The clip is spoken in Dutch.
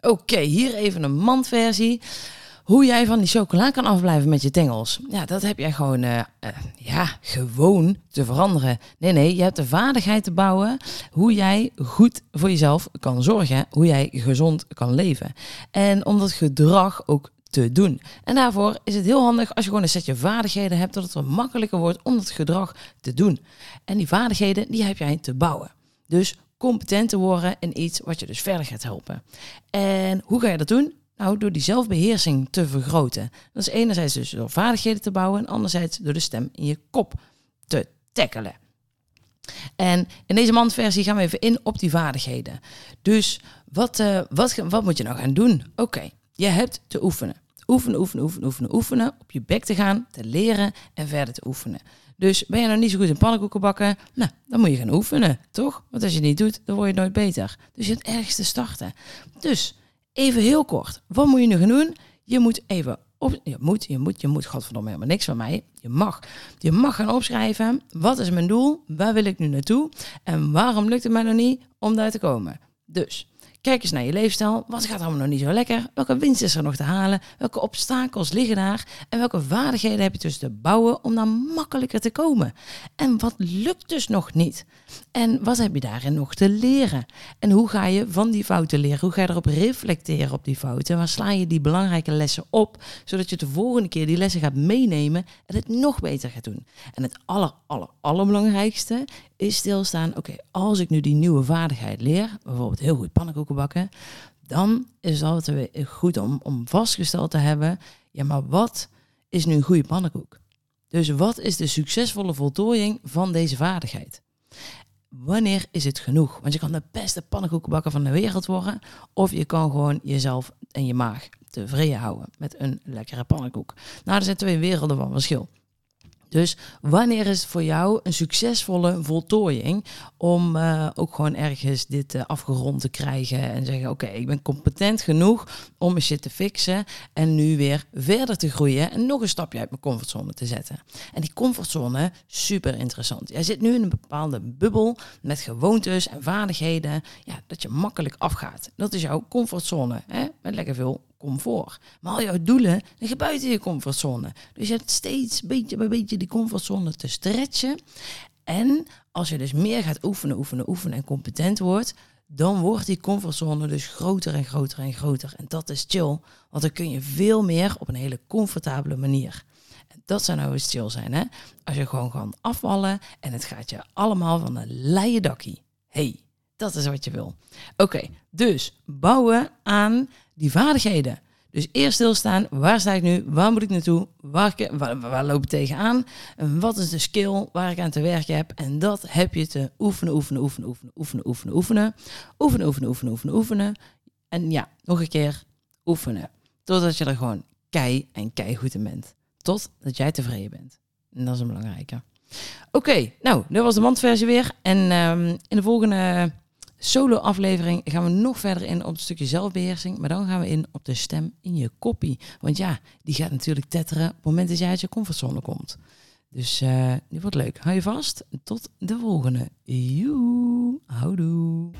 Oké, hier even een mandversie. Hoe jij van die chocola kan afblijven met je tengels. Ja, dat heb jij gewoon, uh, uh, ja, gewoon te veranderen. Nee, nee, je hebt de vaardigheid te bouwen hoe jij goed voor jezelf kan zorgen. Hoe jij gezond kan leven. En om dat gedrag ook te doen. En daarvoor is het heel handig als je gewoon een setje vaardigheden hebt, dat het makkelijker wordt om dat gedrag te doen. En die vaardigheden, die heb jij te bouwen. Dus competent te worden in iets wat je dus verder gaat helpen. En hoe ga je dat doen? Nou, door die zelfbeheersing te vergroten. Dat is enerzijds dus door vaardigheden te bouwen en anderzijds door de stem in je kop te tackelen. En in deze mandversie gaan we even in op die vaardigheden. Dus wat, uh, wat, wat moet je nou gaan doen? Oké, je hebt te oefenen. Oefenen, oefenen, oefenen, oefenen, oefenen. Op je bek te gaan, te leren en verder te oefenen. Dus ben je nog niet zo goed in pannenkoeken bakken? Nou, dan moet je gaan oefenen, toch? Want als je het niet doet, dan word je nooit beter. Dus je hebt ergens te starten. Dus even heel kort. Wat moet je nu gaan doen? Je moet even op, je moet, je moet, je moet, godverdomme helemaal niks van mij. Je mag. Je mag gaan opschrijven. Wat is mijn doel? Waar wil ik nu naartoe? En waarom lukt het mij nog niet om daar te komen? Dus Kijk eens naar je leefstijl. Wat gaat allemaal nog niet zo lekker? Welke winst is er nog te halen? Welke obstakels liggen daar? En welke vaardigheden heb je dus te bouwen om daar makkelijker te komen? En wat lukt dus nog niet? En wat heb je daarin nog te leren? En hoe ga je van die fouten leren? Hoe ga je erop reflecteren op die fouten? Waar sla je die belangrijke lessen op, zodat je de volgende keer die lessen gaat meenemen en het nog beter gaat doen? En het aller, aller, allerbelangrijkste is stilstaan. Oké, als ik nu die nieuwe vaardigheid leer, bijvoorbeeld heel goed pannenkoeken bakken, dan is het altijd weer goed om, om vastgesteld te hebben, ja, maar wat is nu een goede pannenkoek? Dus wat is de succesvolle voltooiing van deze vaardigheid? Wanneer is het genoeg? Want je kan de beste pannenkoekenbakker van de wereld worden, of je kan gewoon jezelf en je maag tevreden houden met een lekkere pannenkoek. Nou, er zijn twee werelden van verschil. Dus wanneer is het voor jou een succesvolle voltooiing om uh, ook gewoon ergens dit uh, afgerond te krijgen en zeggen: Oké, ik ben competent genoeg om mijn shit te fixen en nu weer verder te groeien en nog een stapje uit mijn comfortzone te zetten. En die comfortzone, super interessant. Jij zit nu in een bepaalde bubbel met gewoontes en vaardigheden, ja, dat je makkelijk afgaat. Dat is jouw comfortzone, hè? met lekker veel comfort. Maar al jouw doelen liggen buiten je comfortzone. Dus je hebt steeds beetje bij beetje die comfortzone te stretchen. En als je dus meer gaat oefenen, oefenen, oefenen en competent wordt, dan wordt die comfortzone dus groter en groter en groter. En dat is chill, want dan kun je veel meer op een hele comfortabele manier. En dat zou nou eens chill zijn, hè? Als je gewoon kan afvallen en het gaat je allemaal van een leien dakkie. hey, dat is wat je wil. Oké, dus bouwen aan die vaardigheden. Dus eerst stilstaan, waar sta ik nu, waar moet ik naartoe, waar, waar, waar loop ik tegenaan, en wat is de skill waar ik aan te werken heb. En dat heb je te oefenen, oefenen, oefenen, oefenen, oefenen, oefenen, oefenen, oefenen, oefenen, oefenen, oefenen, oefenen. En ja, nog een keer oefenen. Totdat je er gewoon kei en kei goed in bent. Totdat jij tevreden bent. En dat is een belangrijke. Oké, nou, dat was de mandversie weer. En um, in de volgende solo-aflevering gaan we nog verder in op het stukje zelfbeheersing. Maar dan gaan we in op de stem in je koppie. Want ja, die gaat natuurlijk tetteren op het moment dat jij uit je comfortzone komt. Dus uh, die wordt leuk. Hou je vast. Tot de volgende. Joe. Houdoe.